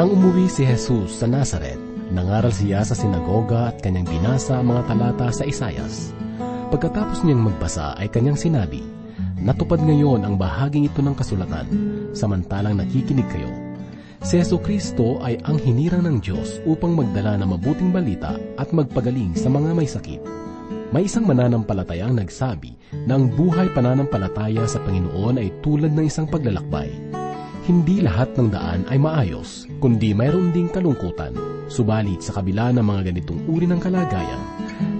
Nang umuwi si Jesus sa Nazaret, nangaral siya sa sinagoga at kanyang binasa ang mga talata sa Isayas. Pagkatapos niyang magbasa ay kanyang sinabi, Natupad ngayon ang bahaging ito ng kasulatan, samantalang nakikinig kayo. Si Yeso Kristo ay ang hinirang ng Diyos upang magdala ng mabuting balita at magpagaling sa mga may sakit. May isang mananampalatayang nagsabi na ang buhay pananampalataya sa Panginoon ay tulad ng isang paglalakbay. Hindi lahat ng daan ay maayos, kundi mayroon ding kalungkutan. Subalit sa kabila ng mga ganitong uri ng kalagayan,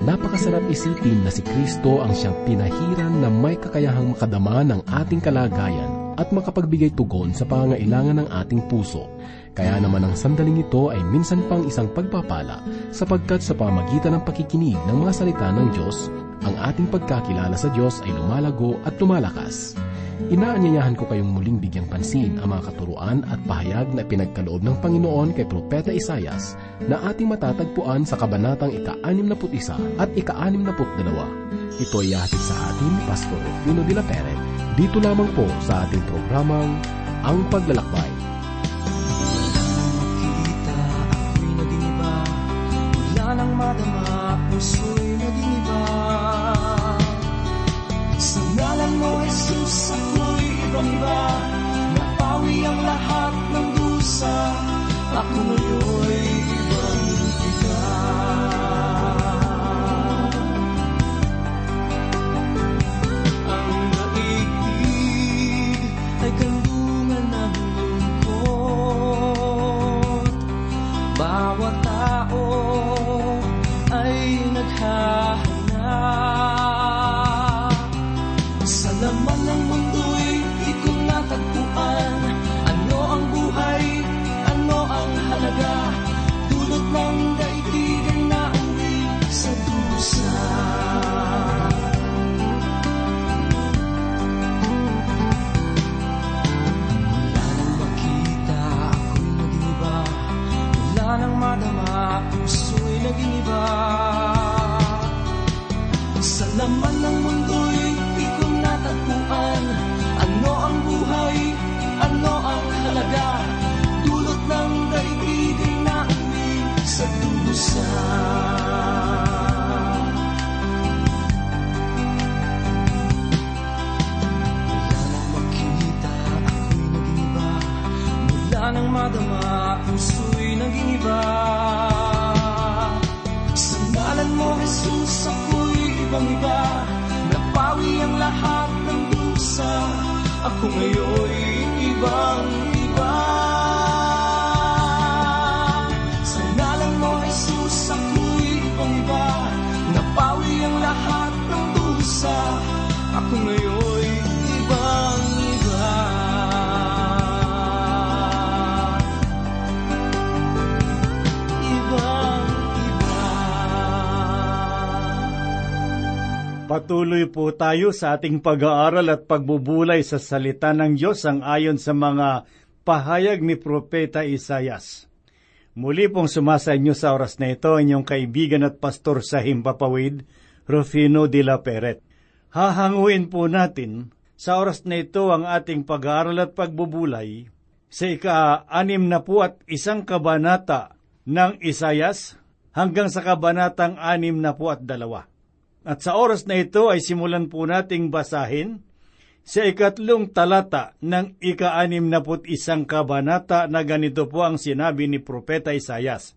napakasarap isipin na si Kristo ang siyang pinahiran na may kakayahang makadama ng ating kalagayan at makapagbigay tugon sa pangailangan ng ating puso. Kaya naman ang sandaling ito ay minsan pang isang pagpapala sapagkat sa pamagitan ng pakikinig ng mga salita ng Diyos, ang ating pagkakilala sa Diyos ay lumalago at lumalakas. Inaanyayahan ko kayong muling bigyang pansin ang mga katuruan at pahayag na pinagkaloob ng Panginoon kay Propeta Isayas na ating matatagpuan sa kabanatang ika-61 at ika-62. Ito ay hatid sa atin Pastor Rufino de la Pere dito lamang po sa ating programang Ang Paglalakbay. Makita ako'y naging iba Wala nang madama Puso'y mo, Jesus, ako'y ibang iba Napawi ang lahat ng dusa. Ako ngayon'y Wala nang madama, puso'y naging iba Sa ngalan mo, Jesus, ako'y ibang iba Napawi ang lahat ng dusa Ako ngayon'y ibang Patuloy po tayo sa ating pag-aaral at pagbubulay sa salita ng Diyos ang ayon sa mga pahayag ni Propeta Isayas. Muli pong sumasa inyo sa oras na ito inyong kaibigan at pastor sa Himpapawid, Rufino de la Peret. Hahanguin po natin sa oras na ito ang ating pag-aaral at pagbubulay sa ika-anim na po at isang kabanata ng Isayas hanggang sa kabanatang anim na po at dalawa. At sa oras na ito ay simulan po nating basahin sa ikatlong talata ng ika-anim na isang kabanata na ganito po ang sinabi ni Propeta Isayas.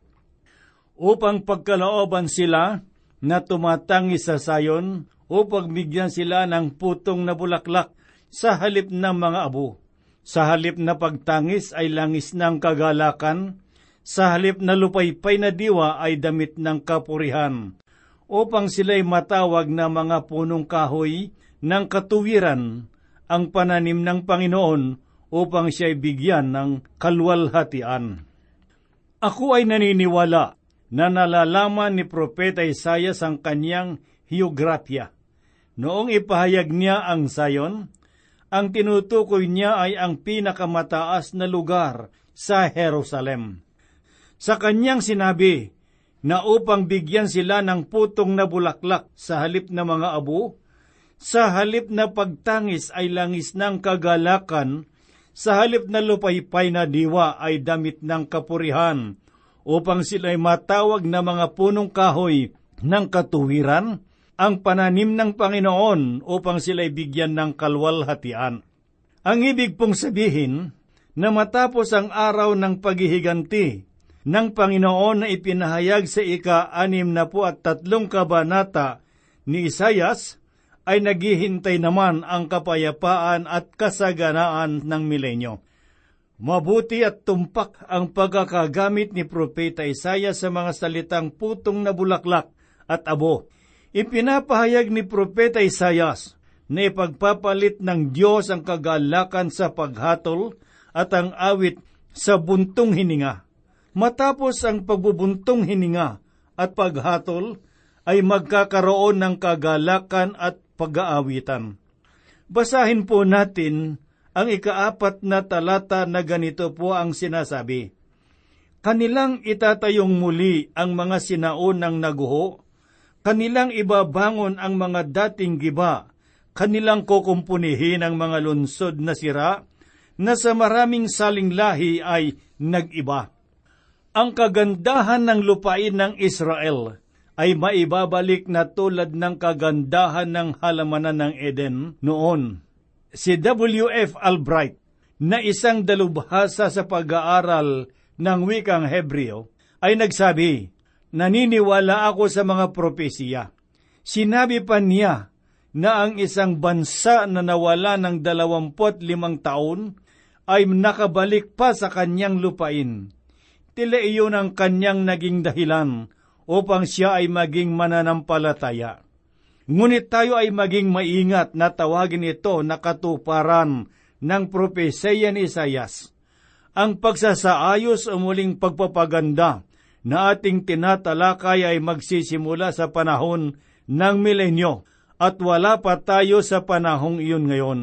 Upang pagkalooban sila na tumatangi sa sayon, upang bigyan sila ng putong na bulaklak sa halip ng mga abo. Sa halip na pagtangis ay langis ng kagalakan, sa halip na lupaypay na diwa ay damit ng kapurihan upang sila'y matawag na mga punong kahoy ng katuwiran ang pananim ng Panginoon upang siya'y bigyan ng kalwalhatian. Ako ay naniniwala na nalalaman ni Propeta Isayas ang kanyang hiyografya. Noong ipahayag niya ang sayon, ang tinutukoy niya ay ang pinakamataas na lugar sa Jerusalem. Sa kanyang sinabi, na upang bigyan sila ng putong na bulaklak sa halip na mga abo, sa halip na pagtangis ay langis ng kagalakan, sa halip na lupaypay na diwa ay damit ng kapurihan, upang sila'y matawag na mga punong kahoy ng katuwiran, ang pananim ng Panginoon upang sila'y bigyan ng kalwalhatian. Ang ibig pong sabihin na matapos ang araw ng paghihiganti ng Panginoon na ipinahayag sa ika-anim na po at tatlong kabanata ni Isayas, ay naghihintay naman ang kapayapaan at kasaganaan ng milenyo. Mabuti at tumpak ang pagkakagamit ni Propeta Isaya sa mga salitang putong na bulaklak at abo. Ipinapahayag ni Propeta Isayas na ipagpapalit ng Diyos ang kagalakan sa paghatol at ang awit sa buntong hininga. Matapos ang pagbubuntong hininga at paghatol, ay magkakaroon ng kagalakan at pag-aawitan. Basahin po natin ang ikaapat na talata na ganito po ang sinasabi. Kanilang itatayong muli ang mga sinaunang naguho, kanilang ibabangon ang mga dating giba, kanilang kukumpunihin ang mga lunsod na sira, na sa maraming saling lahi ay nag-iba. Ang kagandahan ng lupain ng Israel ay maibabalik na tulad ng kagandahan ng halamanan ng Eden noon. Si W.F. Albright, na isang dalubhasa sa pag-aaral ng wikang Hebreo, ay nagsabi, Naniniwala ako sa mga propesiya. Sinabi pa niya na ang isang bansa na nawala ng dalawampot limang taon ay nakabalik pa sa kanyang lupain. Tila iyon ang kanyang naging dahilan upang siya ay maging mananampalataya. Ngunit tayo ay maging maingat na tawagin ito na katuparan ng propesya ni Isayas. Ang pagsasaayos o muling pagpapaganda na ating tinatalakay ay magsisimula sa panahon ng milenyo at wala pa tayo sa panahong iyon ngayon.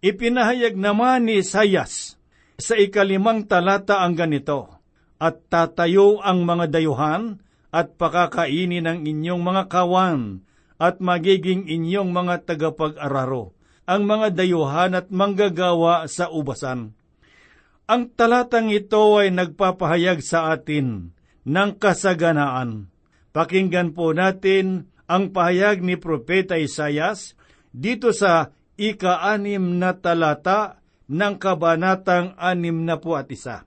Ipinahayag naman ni Isayas sa ikalimang talata ang ganito, At tatayo ang mga dayuhan at pakakainin ng inyong mga kawan at magiging inyong mga tagapag-araro, ang mga dayuhan at manggagawa sa ubasan. Ang talatang ito ay nagpapahayag sa atin ng kasaganaan. Pakinggan po natin ang pahayag ni Propeta Isayas dito sa ika-anim na talata ng kabanatang anim na po at isa.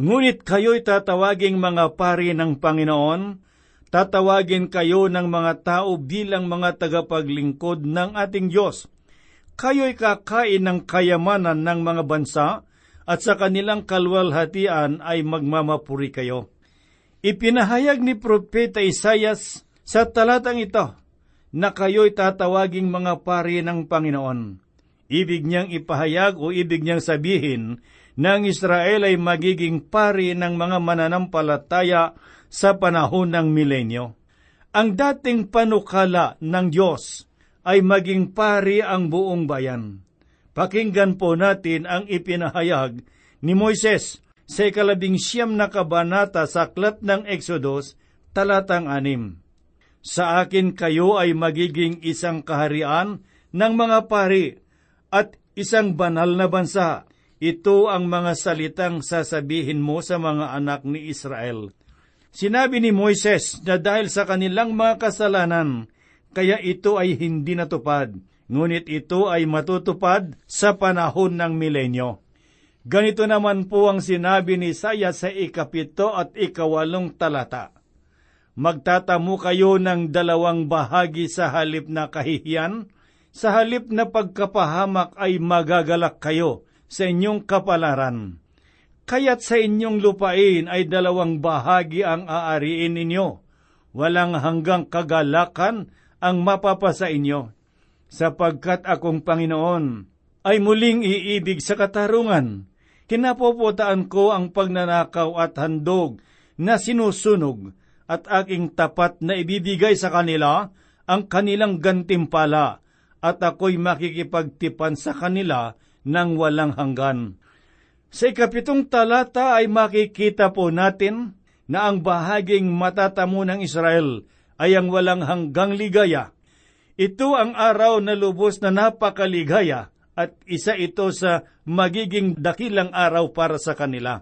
Ngunit kayo'y tatawaging mga pari ng Panginoon, tatawagin kayo ng mga tao bilang mga tagapaglingkod ng ating Diyos. Kayo'y kakain ng kayamanan ng mga bansa at sa kanilang kalwalhatian ay magmamapuri kayo. Ipinahayag ni Propeta Isayas sa talatang ito na kayo'y tatawaging mga pari ng Panginoon. Ibig niyang ipahayag o ibig niyang sabihin ang Israel ay magiging pari ng mga mananampalataya sa panahon ng milenyo. Ang dating panukala ng Diyos ay maging pari ang buong bayan. Pakinggan po natin ang ipinahayag ni Moises sa ikalabing siyam na kabanata sa aklat ng Exodus, talatang anim. Sa akin kayo ay magiging isang kaharian ng mga pari at isang banal na bansa. Ito ang mga salitang sasabihin mo sa mga anak ni Israel. Sinabi ni Moises na dahil sa kanilang mga kasalanan, kaya ito ay hindi natupad, ngunit ito ay matutupad sa panahon ng milenyo. Ganito naman po ang sinabi ni Saya sa ikapito at ikawalong talata. Magtatamu kayo ng dalawang bahagi sa halip na kahihiyan, sa halip na pagkapahamak ay magagalak kayo sa inyong kapalaran. Kaya't sa inyong lupain ay dalawang bahagi ang aariin ninyo. Walang hanggang kagalakan ang mapapasa inyo. Sapagkat akong Panginoon ay muling iibig sa katarungan. Kinapopotaan ko ang pagnanakaw at handog na sinusunog at aking tapat na ibibigay sa kanila ang kanilang gantimpala at ako'y makikipagtipan sa kanila ng walang hanggan. Sa ikapitong talata ay makikita po natin na ang bahaging matatamo ng Israel ay ang walang hanggang ligaya. Ito ang araw na lubos na napakaligaya at isa ito sa magiging dakilang araw para sa kanila.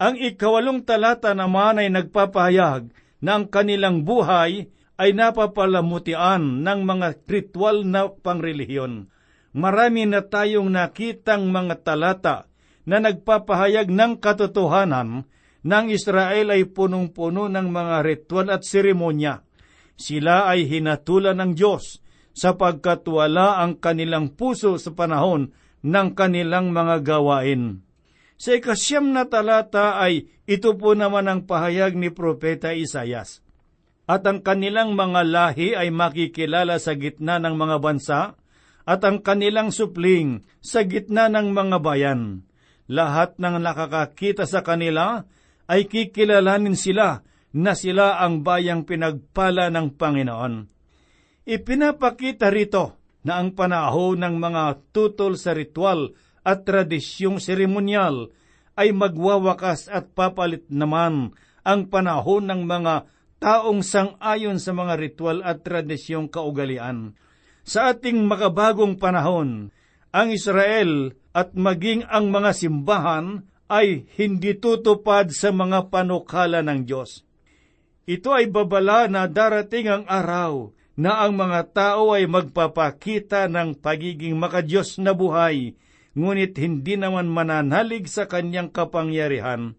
Ang ikawalong talata naman ay nagpapahayag na ang kanilang buhay ay napapalamutian ng mga ritual na pangrelihiyon. Marami na tayong nakitang mga talata na nagpapahayag ng katotohanan ng Israel ay punong-puno ng mga ritual at seremonya. Sila ay hinatulan ng Diyos sapagkat wala ang kanilang puso sa panahon ng kanilang mga gawain. Sa ikasyam na talata ay ito po naman ang pahayag ni Propeta Isayas. At ang kanilang mga lahi ay makikilala sa gitna ng mga bansa, at ang kanilang supling sa gitna ng mga bayan. Lahat ng nakakakita sa kanila ay kikilalanin sila na sila ang bayang pinagpala ng Panginoon. Ipinapakita rito na ang panahon ng mga tutol sa ritual at tradisyong seremonyal ay magwawakas at papalit naman ang panahon ng mga taong sang-ayon sa mga ritual at tradisyong kaugalian. Sa ating makabagong panahon, ang Israel at maging ang mga simbahan ay hindi tutupad sa mga panukala ng Diyos. Ito ay babala na darating ang araw na ang mga tao ay magpapakita ng pagiging makadiyos na buhay ngunit hindi naman mananalig sa kanyang kapangyarihan.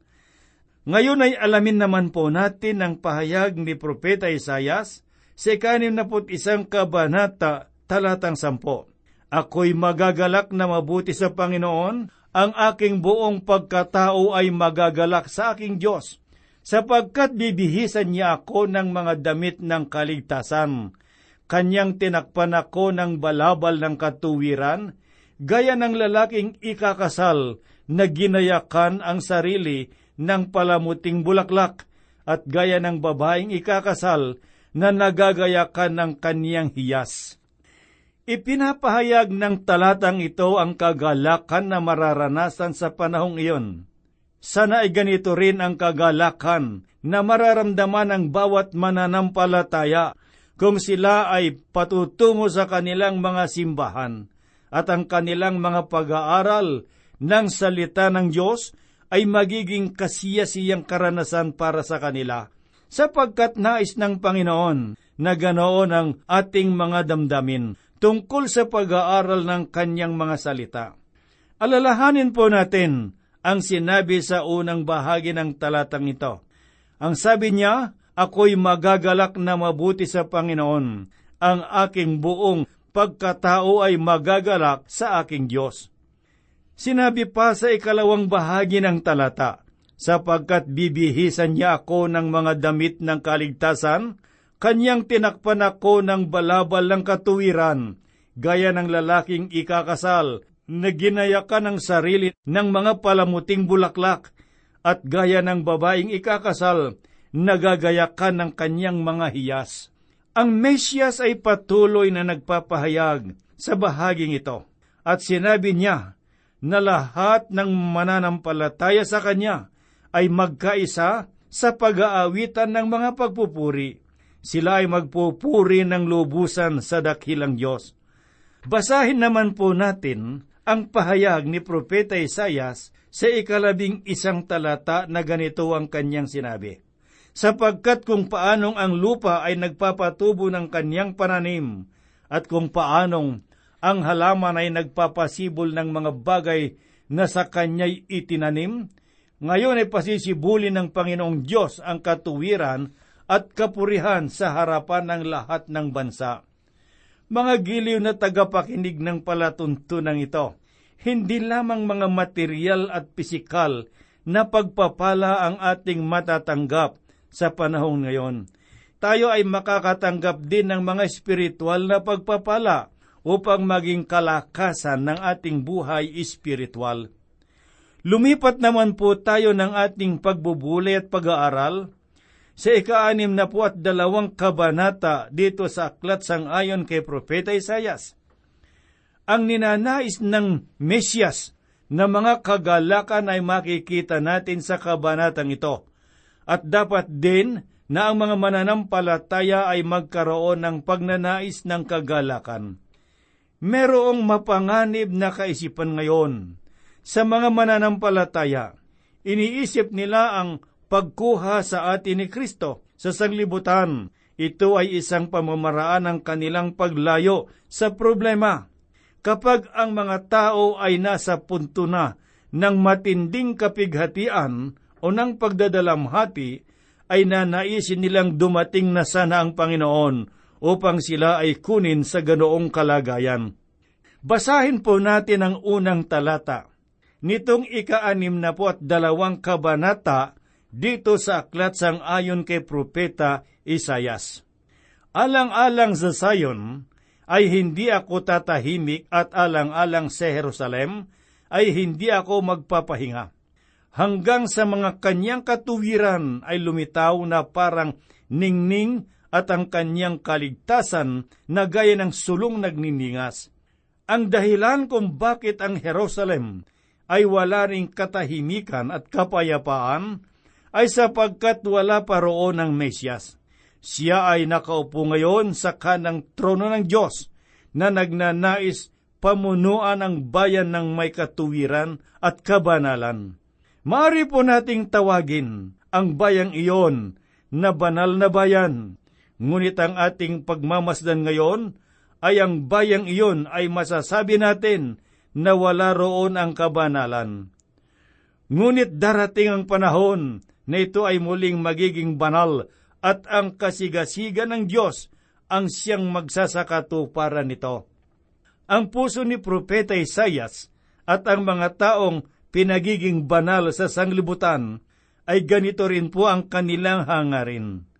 Ngayon ay alamin naman po natin ang pahayag ni Propeta Isayas sa ikanim na isang kabanata talatang sampo. Ako'y magagalak na mabuti sa Panginoon, ang aking buong pagkatao ay magagalak sa aking Diyos, sapagkat bibihisan niya ako ng mga damit ng kaligtasan. Kanyang tinakpan ako ng balabal ng katuwiran, gaya ng lalaking ikakasal na ginayakan ang sarili ng palamuting bulaklak at gaya ng babaeng ikakasal na nagagayakan ng kaniyang hiyas. Ipinapahayag ng talatang ito ang kagalakan na mararanasan sa panahong iyon. Sana ay ganito rin ang kagalakan na mararamdaman ng bawat mananampalataya kung sila ay patutungo sa kanilang mga simbahan at ang kanilang mga pag-aaral ng salita ng Diyos ay magiging kasiyasiyang karanasan para sa kanila, sapagkat nais ng Panginoon na ganoon ang ating mga damdamin tungkol sa pag-aaral ng kanyang mga salita. Alalahanin po natin ang sinabi sa unang bahagi ng talatang ito. Ang sabi niya, Ako'y magagalak na mabuti sa Panginoon. Ang aking buong pagkatao ay magagalak sa aking Diyos. Sinabi pa sa ikalawang bahagi ng talata, sapagkat bibihisan niya ako ng mga damit ng kaligtasan, kanyang tinakpan ako ng balabal ng katuwiran, gaya ng lalaking ikakasal na ginayakan ng sarili ng mga palamuting bulaklak, at gaya ng babaeng ikakasal, nagagayakan ng kanyang mga hiyas. Ang Mesyas ay patuloy na nagpapahayag sa bahaging ito at sinabi niya na lahat ng mananampalataya sa Kanya ay magkaisa sa pag-aawitan ng mga pagpupuri. Sila ay magpupuri ng lubusan sa dakilang Diyos. Basahin naman po natin ang pahayag ni Propeta Isayas sa ikalabing isang talata na ganito ang kanyang sinabi sapagkat kung paanong ang lupa ay nagpapatubo ng kanyang pananim, at kung paanong ang halaman ay nagpapasibol ng mga bagay na sa kanya'y itinanim, ngayon ay pasisibulin ng Panginoong Diyos ang katuwiran at kapurihan sa harapan ng lahat ng bansa. Mga giliw na tagapakinig ng palatuntunan ito, hindi lamang mga material at pisikal na pagpapala ang ating matatanggap sa panahon ngayon. Tayo ay makakatanggap din ng mga espiritual na pagpapala upang maging kalakasan ng ating buhay espiritual. Lumipat naman po tayo ng ating pagbubulay at pag-aaral sa ika-anim na po at dalawang kabanata dito sa aklat sang ayon kay Propeta Isayas. Ang ninanais ng Mesyas na mga kagalakan ay makikita natin sa kabanatang ito at dapat din na ang mga mananampalataya ay magkaroon ng pagnanais ng kagalakan. Merong mapanganib na kaisipan ngayon sa mga mananampalataya. Iniisip nila ang pagkuha sa atin ni Kristo sa sanglibutan. Ito ay isang pamamaraan ng kanilang paglayo sa problema. Kapag ang mga tao ay nasa punto na ng matinding kapighatian o ng pagdadalamhati, ay nanaisin nilang dumating na sana ang Panginoon upang sila ay kunin sa ganoong kalagayan. Basahin po natin ang unang talata. Nitong ika-anim na po at dalawang kabanata dito sa aklat sang ayon kay Propeta Isayas. Alang-alang sa Zion ay hindi ako tatahimik at alang-alang sa Jerusalem ay hindi ako magpapahinga. Hanggang sa mga kanyang katuwiran ay lumitaw na parang ningning at ang kanyang kaligtasan na gaya ng sulong nagniningas. Ang dahilan kung bakit ang Jerusalem ay wala ring katahimikan at kapayapaan ay sapagkat wala pa roon ang Mesyas. Siya ay nakaupo ngayon sa kanang trono ng Diyos na nagnanais pamunuan ang bayan ng may katuwiran at kabanalan. Maari po nating tawagin ang bayang iyon na banal na bayan Ngunit ang ating pagmamasdan ngayon ay ang bayang iyon ay masasabi natin na wala roon ang kabanalan. Ngunit darating ang panahon na ito ay muling magiging banal at ang kasigasiga ng Diyos ang siyang magsasakatuparan nito. Ang puso ni Propeta Isayas at ang mga taong pinagiging banal sa sanglibutan ay ganito rin po ang kanilang hangarin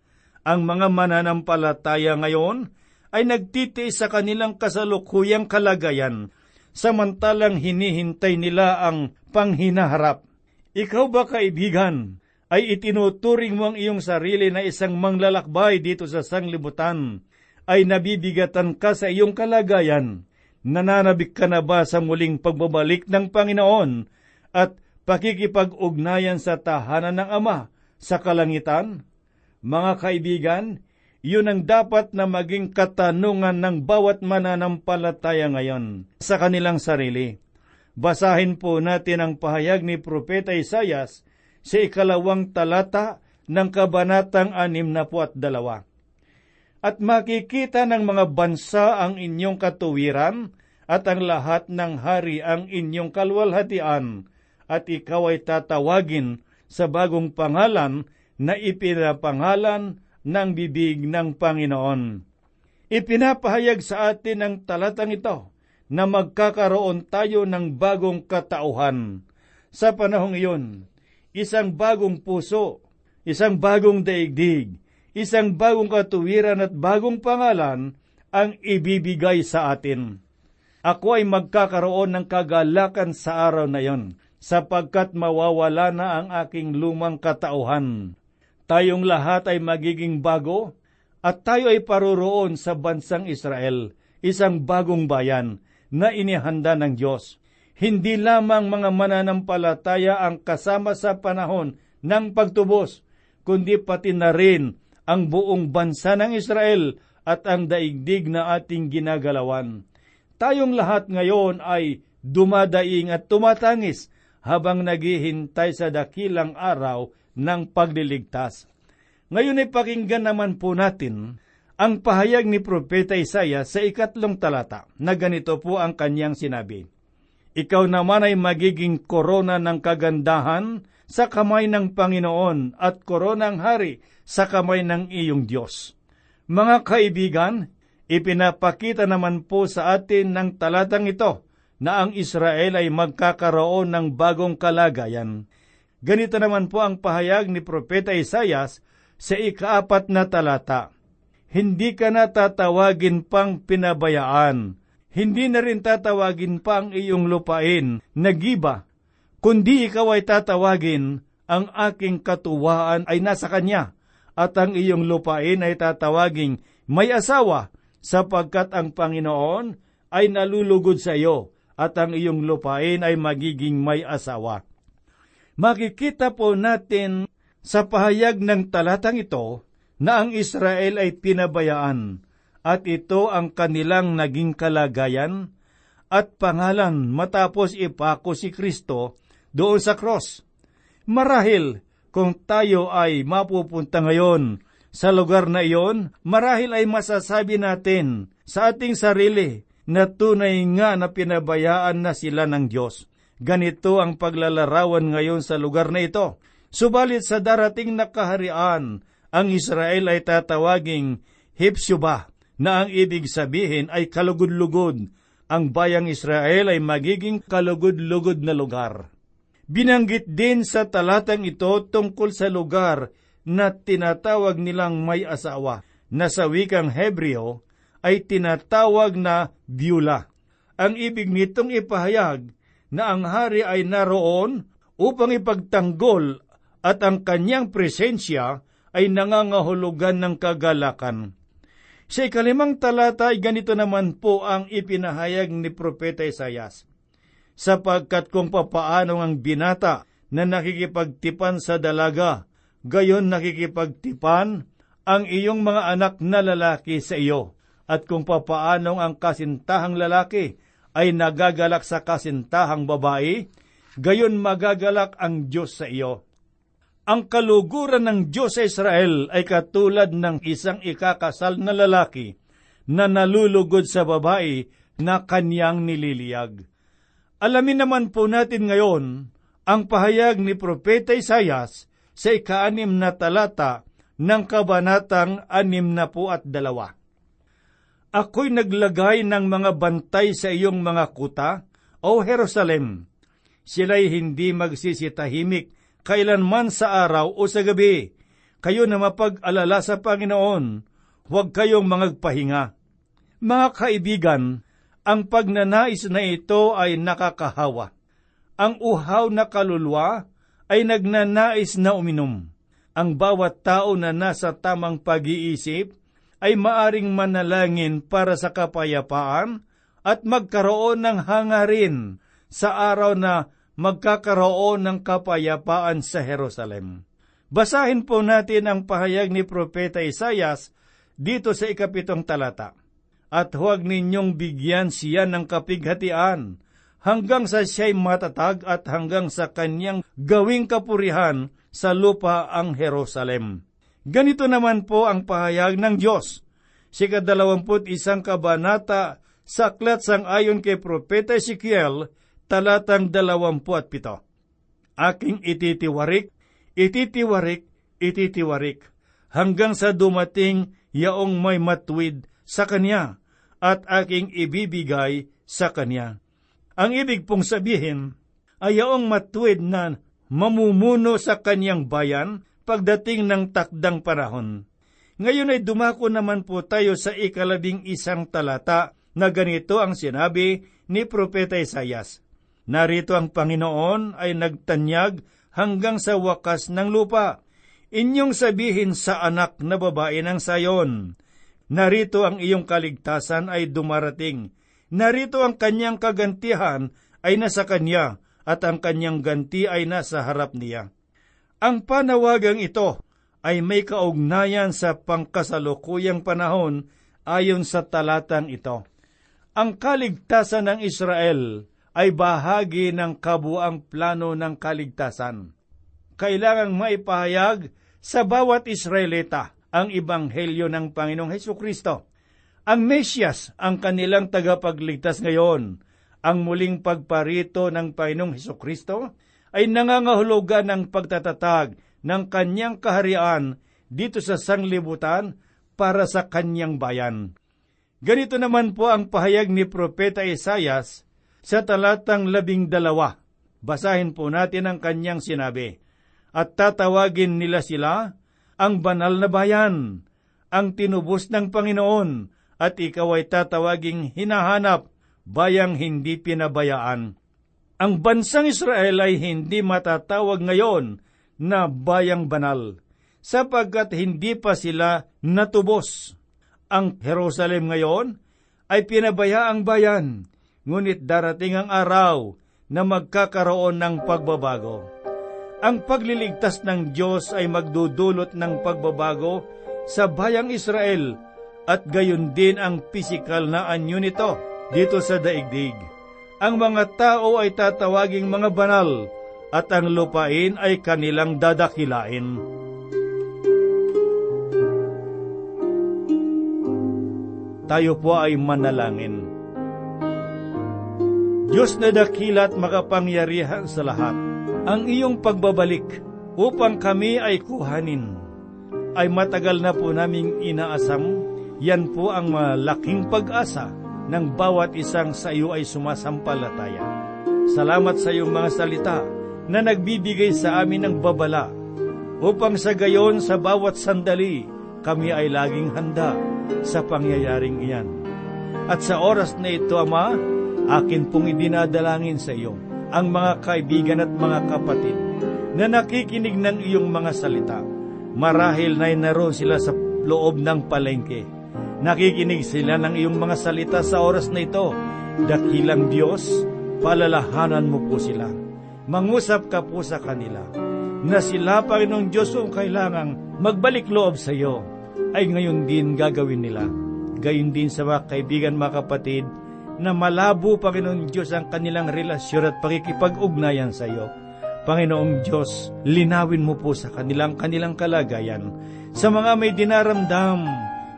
ang mga mananampalataya ngayon ay nagtitiis sa kanilang kasalukuyang kalagayan, samantalang hinihintay nila ang panghinaharap. Ikaw ba kaibigan, ay itinuturing mo ang iyong sarili na isang manglalakbay dito sa sanglibutan, ay nabibigatan ka sa iyong kalagayan. Nananabik ka na ba sa muling pagbabalik ng Panginoon at pakikipag-ugnayan sa tahanan ng Ama sa kalangitan? Mga kaibigan, yun ang dapat na maging katanungan ng bawat mananampalataya ngayon sa kanilang sarili. Basahin po natin ang pahayag ni Propeta Isayas sa ikalawang talata ng kabanatang anim na po at dalawa. At makikita ng mga bansa ang inyong katuwiran at ang lahat ng hari ang inyong kalwalhatian at ikaw ay tatawagin sa bagong pangalan na ipinapangalan ng bibig ng Panginoon. Ipinapahayag sa atin ng talatang ito na magkakaroon tayo ng bagong katauhan. Sa panahong iyon, isang bagong puso, isang bagong daigdig, isang bagong katuwiran at bagong pangalan ang ibibigay sa atin. Ako ay magkakaroon ng kagalakan sa araw na iyon, sapagkat mawawala na ang aking lumang katauhan Tayong lahat ay magiging bago at tayo ay paroroon sa bansang Israel, isang bagong bayan na inihanda ng Diyos. Hindi lamang mga mananampalataya ang kasama sa panahon ng pagtubos, kundi pati na rin ang buong bansa ng Israel at ang daigdig na ating ginagalawan. Tayong lahat ngayon ay dumadaing at tumatangis habang naghihintay sa dakilang araw ng pagliligtas. Ngayon ay pakinggan naman po natin ang pahayag ni Propeta Isaya sa ikatlong talata na ganito po ang kanyang sinabi. Ikaw naman ay magiging korona ng kagandahan sa kamay ng Panginoon at koronang hari sa kamay ng iyong Diyos. Mga kaibigan, ipinapakita naman po sa atin ng talatang ito na ang Israel ay magkakaroon ng bagong kalagayan Ganito naman po ang pahayag ni Propeta Isayas sa ikaapat na talata. Hindi ka na tatawagin pang pinabayaan, hindi na rin tatawagin pa ang iyong lupain na giba, kundi ikaw ay tatawagin ang aking katuwaan ay nasa kanya, at ang iyong lupain ay tatawaging may asawa, sapagkat ang Panginoon ay nalulugod sa iyo, at ang iyong lupain ay magiging may asawa. Makikita po natin sa pahayag ng talatang ito na ang Israel ay pinabayaan at ito ang kanilang naging kalagayan at pangalan matapos ipako si Kristo doon sa cross. Marahil kung tayo ay mapupunta ngayon sa lugar na iyon, marahil ay masasabi natin sa ating sarili na tunay nga na pinabayaan na sila ng Diyos. Ganito ang paglalarawan ngayon sa lugar na ito. Subalit sa darating na kaharian, ang Israel ay tatawaging Hipsyuba, na ang ibig sabihin ay kalugod-lugod. Ang bayang Israel ay magiging kalugod-lugod na lugar. Binanggit din sa talatang ito tungkol sa lugar na tinatawag nilang may asawa, na sa wikang Hebreo ay tinatawag na Beulah. Ang ibig nitong ipahayag na ang hari ay naroon upang ipagtanggol at ang kanyang presensya ay nangangahulugan ng kagalakan. Sa ikalimang talata ay ganito naman po ang ipinahayag ni Propeta Isayas. Sapagkat kung papaano ang binata na nakikipagtipan sa dalaga, gayon nakikipagtipan ang iyong mga anak na lalaki sa iyo, at kung papaanong ang kasintahang lalaki ay nagagalak sa kasintahang babae, gayon magagalak ang Diyos sa iyo. Ang kaluguran ng Diyos sa Israel ay katulad ng isang ikakasal na lalaki na nalulugod sa babae na kanyang nililiyag. Alamin naman po natin ngayon ang pahayag ni Propeta Isayas sa ikaanim na talata ng kabanatang anim na po at dalawa. Ako'y naglagay ng mga bantay sa iyong mga kuta, O Jerusalem. Sila'y hindi magsisitahimik kailanman sa araw o sa gabi. Kayo na mapag-alala sa Panginoon, huwag kayong mangagpahinga. Mga kaibigan, ang pagnanais na ito ay nakakahawa. Ang uhaw na kaluluwa ay nagnanais na uminom. Ang bawat tao na nasa tamang pag-iisip ay maaring manalangin para sa kapayapaan at magkaroon ng hangarin sa araw na magkakaroon ng kapayapaan sa Jerusalem. Basahin po natin ang pahayag ni Propeta Isayas dito sa ikapitong talata. At huwag ninyong bigyan siya ng kapighatian hanggang sa siya'y matatag at hanggang sa kanyang gawing kapurihan sa lupa ang Jerusalem. Ganito naman po ang pahayag ng Diyos. Si kadalawamput isang kabanata sa aklat sang ayon kay Propeta Ezekiel, talatang dalawampu at pito. Aking ititiwarik, ititiwarik, ititiwarik, hanggang sa dumating yaong may matwid sa kanya, at aking ibibigay sa kanya. Ang ibig pong sabihin ay yaong matwid na mamumuno sa kanyang bayan pagdating ng takdang panahon. Ngayon ay dumako naman po tayo sa ikalabing isang talata na ganito ang sinabi ni Propeta Isayas. Narito ang Panginoon ay nagtanyag hanggang sa wakas ng lupa. Inyong sabihin sa anak na babae ng sayon, Narito ang iyong kaligtasan ay dumarating. Narito ang kanyang kagantihan ay nasa kanya at ang kanyang ganti ay nasa harap niya. Ang panawagang ito ay may kaugnayan sa pangkasalukuyang panahon ayon sa talatang ito. Ang kaligtasan ng Israel ay bahagi ng kabuang plano ng kaligtasan. Kailangang maipahayag sa bawat Israelita ang ibanghelyo ng Panginoong Heso Kristo. Ang Mesyas ang kanilang tagapagligtas ngayon. Ang muling pagparito ng Panginoong Heso Kristo ay nangangahulugan ng pagtatatag ng kanyang kaharian dito sa sanglibutan para sa kanyang bayan. Ganito naman po ang pahayag ni Propeta Isayas sa talatang labing dalawa. Basahin po natin ang kanyang sinabi. At tatawagin nila sila ang banal na bayan, ang tinubos ng Panginoon, at ikaw ay tatawaging hinahanap, bayang hindi pinabayaan. Ang bansang Israel ay hindi matatawag ngayon na bayang banal, sapagkat hindi pa sila natubos. Ang Jerusalem ngayon ay pinabayaang bayan, ngunit darating ang araw na magkakaroon ng pagbabago. Ang pagliligtas ng Diyos ay magdudulot ng pagbabago sa bayang Israel at gayon din ang pisikal na anyo nito dito sa daigdig. Ang mga tao ay tatawaging mga banal, at ang lupain ay kanilang dadakilain. Tayo po ay manalangin. Diyos na dakila at makapangyarihan sa lahat, ang iyong pagbabalik upang kami ay kuhanin, ay matagal na po naming inaasam, yan po ang malaking pag-asa ng bawat isang sa iyo ay sumasampalataya. Salamat sa iyong mga salita na nagbibigay sa amin ng babala, upang sa gayon sa bawat sandali, kami ay laging handa sa pangyayaring iyan. At sa oras na ito, Ama, akin pong idinadalangin sa iyo ang mga kaibigan at mga kapatid na nakikinig ng iyong mga salita. Marahil na naroon sila sa loob ng palengke. Nakikinig sila ng iyong mga salita sa oras na ito. Dakilang Diyos, palalahanan mo po sila. Mangusap ka po sa kanila na sila, Panginoong Diyos, kung kailangang magbalik loob sa iyo, ay ngayon din gagawin nila. Gayon din sa mga kaibigan, mga kapatid, na malabo, Panginoong Diyos, ang kanilang relasyon at pakikipag-ugnayan sa iyo. Panginoong Diyos, linawin mo po sa kanilang kanilang kalagayan. Sa mga may dinaramdam,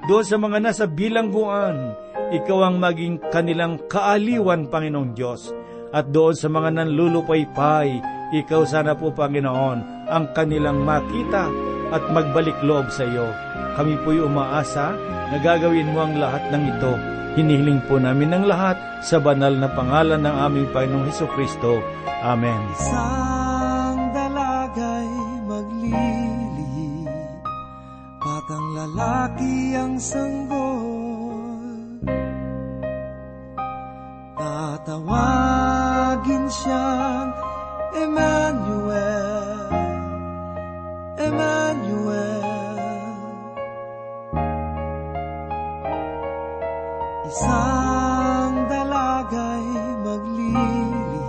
doon sa mga nasa bilangguan, ikaw ang maging kanilang kaaliwan, Panginoong Diyos. At doon sa mga nanlulupaypay, ikaw sana po, Panginoon, ang kanilang makita at magbalik loob sa iyo. Kami po'y umaasa na gagawin mo ang lahat ng ito Hinihiling po namin ng lahat sa banal na pangalan ng aming Panginoong Heso Kristo. Amen. Isang dalagay maglili, patang lalaki ang sanggol. Isang dalagay maglili,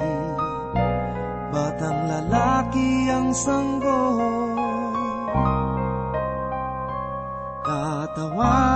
batang lalaki ang sanggol. Tatawagin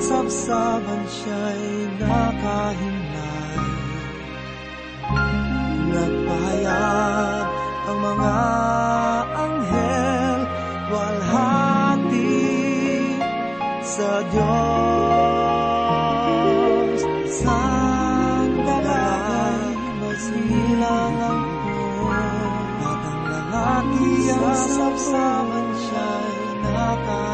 Sasabsaban siya'y nakahimlay. Nagpahayag ang mga anghel Walhati sa Diyos. Isang dalay masilang ang puon Batang lalaki ang sasabsaban siya'y nakahimlay